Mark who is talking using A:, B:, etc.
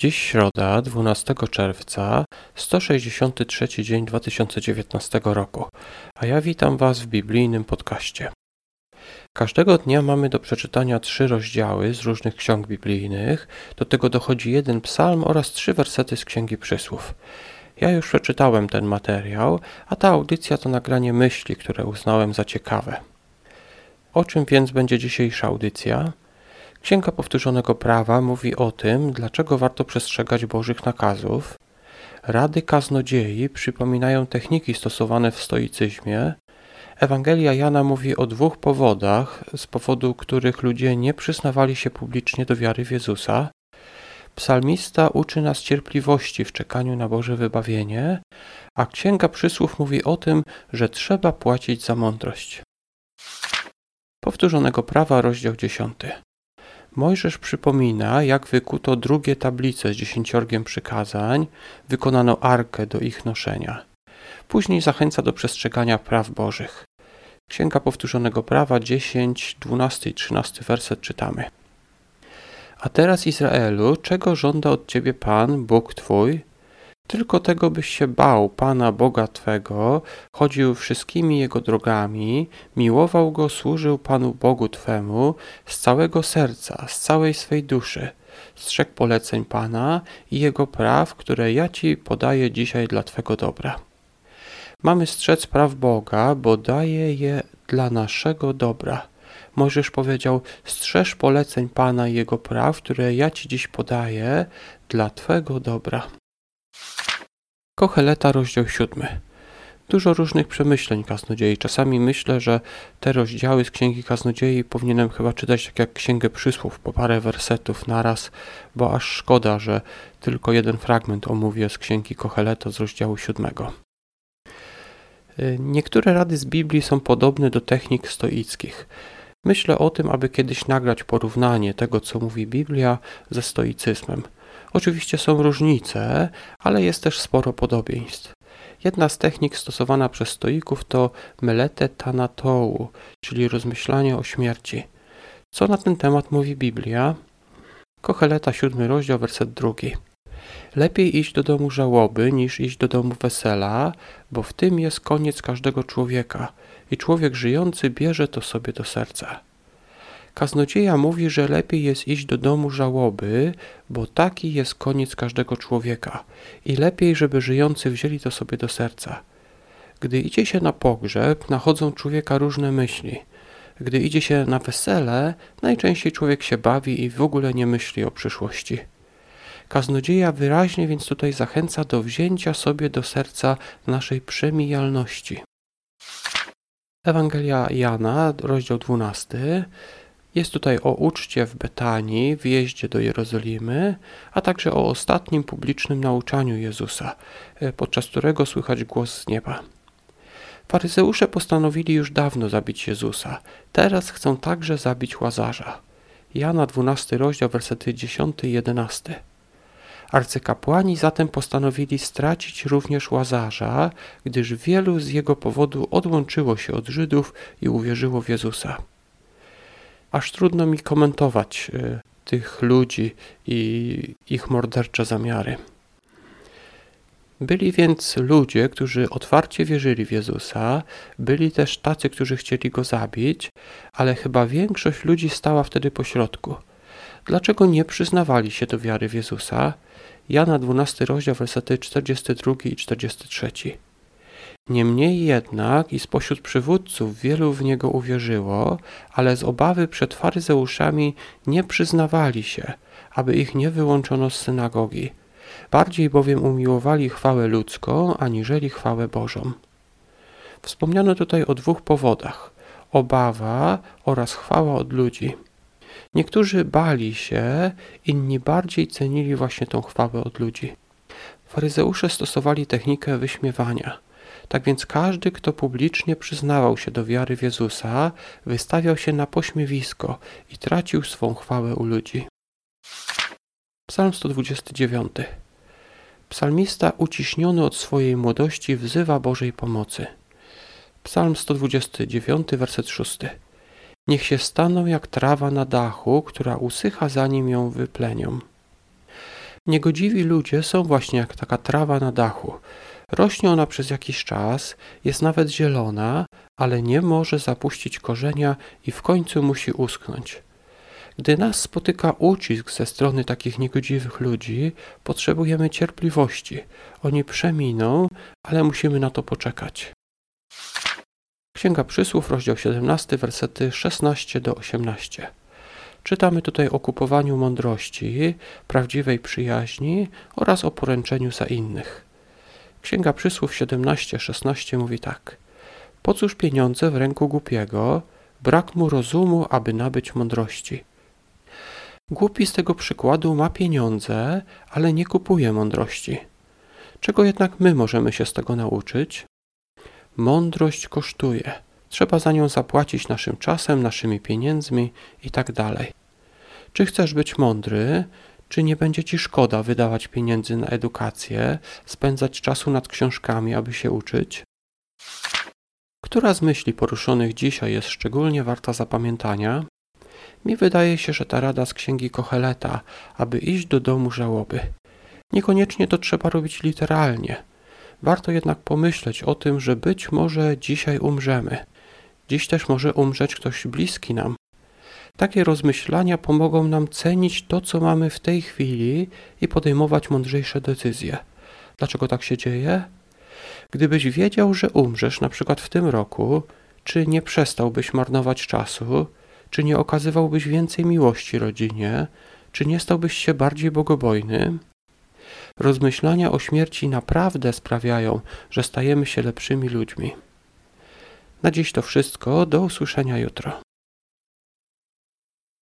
A: Dziś środa, 12 czerwca, 163 dzień 2019 roku, a ja witam Was w biblijnym podcaście. Każdego dnia mamy do przeczytania trzy rozdziały z różnych ksiąg biblijnych, do tego dochodzi jeden psalm oraz trzy wersety z Księgi Przysłów. Ja już przeczytałem ten materiał, a ta audycja to nagranie myśli, które uznałem za ciekawe. O czym więc będzie dzisiejsza audycja? Księga Powtórzonego Prawa mówi o tym, dlaczego warto przestrzegać Bożych nakazów. Rady kaznodziei przypominają techniki stosowane w stoicyzmie. Ewangelia Jana mówi o dwóch powodach, z powodu których ludzie nie przyznawali się publicznie do wiary w Jezusa. Psalmista uczy nas cierpliwości w czekaniu na Boże wybawienie, a Księga Przysłów mówi o tym, że trzeba płacić za mądrość. Powtórzonego Prawa, rozdział 10. Mojżesz przypomina, jak wykuto drugie tablice z dziesięciorgiem przykazań, wykonano arkę do ich noszenia. Później zachęca do przestrzegania praw Bożych. Księga Powtórzonego Prawa 10, 12 i 13 werset czytamy. A teraz Izraelu, czego żąda od ciebie Pan, Bóg Twój? Tylko tego byś się bał Pana Boga Twego, chodził wszystkimi Jego drogami, miłował Go, służył Panu Bogu Twemu z całego serca, z całej swej duszy. Strzeg poleceń Pana i Jego praw, które ja Ci podaję dzisiaj dla Twego dobra. Mamy strzec praw Boga, bo daje je dla naszego dobra. Mojżesz powiedział: Strzeż poleceń Pana i Jego praw, które ja Ci dziś podaję dla Twego dobra. Kocheleta, rozdział siódmy. Dużo różnych przemyśleń kaznodziei. Czasami myślę, że te rozdziały z Księgi Kaznodziei powinienem chyba czytać tak jak Księgę Przysłów, po parę wersetów naraz, bo aż szkoda, że tylko jeden fragment omówię z Księgi Kocheleta z rozdziału siódmego. Y, niektóre rady z Biblii są podobne do technik stoickich. Myślę o tym, aby kiedyś nagrać porównanie tego, co mówi Biblia, ze stoicyzmem – Oczywiście są różnice, ale jest też sporo podobieństw. Jedna z technik stosowana przez stoików to melete tanatou, czyli rozmyślanie o śmierci. Co na ten temat mówi Biblia? Kocheleta, siódmy rozdział, werset drugi. Lepiej iść do domu żałoby niż iść do domu wesela, bo w tym jest koniec każdego człowieka i człowiek żyjący bierze to sobie do serca. Kaznodzieja mówi, że lepiej jest iść do domu żałoby, bo taki jest koniec każdego człowieka i lepiej, żeby żyjący wzięli to sobie do serca. Gdy idzie się na pogrzeb, nachodzą człowieka różne myśli. Gdy idzie się na wesele, najczęściej człowiek się bawi i w ogóle nie myśli o przyszłości. Kaznodzieja wyraźnie więc tutaj zachęca do wzięcia sobie do serca naszej przemijalności. Ewangelia Jana, rozdział 12. Jest tutaj o uczcie w Betanii, wjeździe do Jerozolimy, a także o ostatnim publicznym nauczaniu Jezusa, e, podczas którego słychać głos z nieba. Faryzeusze postanowili już dawno zabić Jezusa, teraz chcą także zabić Łazarza. Jana 12 rozdział, versety 10 i 11. Arcykapłani zatem postanowili stracić również Łazarza, gdyż wielu z jego powodu odłączyło się od Żydów i uwierzyło w Jezusa aż trudno mi komentować y, tych ludzi i ich mordercze zamiary. Byli więc ludzie, którzy otwarcie wierzyli w Jezusa, byli też tacy, którzy chcieli go zabić, ale chyba większość ludzi stała wtedy po środku. Dlaczego nie przyznawali się do wiary w Jezusa? Jana 12 rozdział, versety 42 i 43. Niemniej jednak i spośród przywódców wielu w niego uwierzyło, ale z obawy przed faryzeuszami nie przyznawali się, aby ich nie wyłączono z synagogi. Bardziej bowiem umiłowali chwałę ludzką, aniżeli chwałę Bożą. Wspomniano tutaj o dwóch powodach: obawa oraz chwała od ludzi. Niektórzy bali się, inni bardziej cenili właśnie tą chwałę od ludzi. Faryzeusze stosowali technikę wyśmiewania tak więc każdy, kto publicznie przyznawał się do wiary w Jezusa, wystawiał się na pośmiewisko i tracił swą chwałę u ludzi. Psalm 129. Psalmista uciśniony od swojej młodości wzywa Bożej pomocy. Psalm 129, werset 6. Niech się staną jak trawa na dachu, która usycha zanim ją wyplenią. Niegodziwi ludzie są właśnie jak taka trawa na dachu. Rośnie ona przez jakiś czas, jest nawet zielona, ale nie może zapuścić korzenia i w końcu musi uschnąć. Gdy nas spotyka ucisk ze strony takich niegodziwych ludzi, potrzebujemy cierpliwości. Oni przeminą, ale musimy na to poczekać. Księga Przysłów, rozdział 17, wersety 16 do 18. Czytamy tutaj o kupowaniu mądrości, prawdziwej przyjaźni oraz o poręczeniu za innych. Księga Przysłów 17:16 mówi tak: Po cóż pieniądze w ręku głupiego, brak mu rozumu, aby nabyć mądrości. Głupi z tego przykładu ma pieniądze, ale nie kupuje mądrości. Czego jednak my możemy się z tego nauczyć? Mądrość kosztuje. Trzeba za nią zapłacić naszym czasem, naszymi pieniędzmi i tak dalej. Czy chcesz być mądry, czy nie będzie ci szkoda wydawać pieniędzy na edukację, spędzać czasu nad książkami, aby się uczyć? Która z myśli poruszonych dzisiaj jest szczególnie warta zapamiętania? Mi wydaje się, że ta rada z księgi Kocheleta, aby iść do domu żałoby. Niekoniecznie to trzeba robić literalnie. Warto jednak pomyśleć o tym, że być może dzisiaj umrzemy. Dziś też może umrzeć ktoś bliski nam. Takie rozmyślania pomogą nam cenić to, co mamy w tej chwili i podejmować mądrzejsze decyzje. Dlaczego tak się dzieje? Gdybyś wiedział, że umrzesz na przykład w tym roku, czy nie przestałbyś marnować czasu, czy nie okazywałbyś więcej miłości rodzinie, czy nie stałbyś się bardziej bogobojny? Rozmyślania o śmierci naprawdę sprawiają, że stajemy się lepszymi ludźmi. Na dziś to wszystko, do usłyszenia jutro.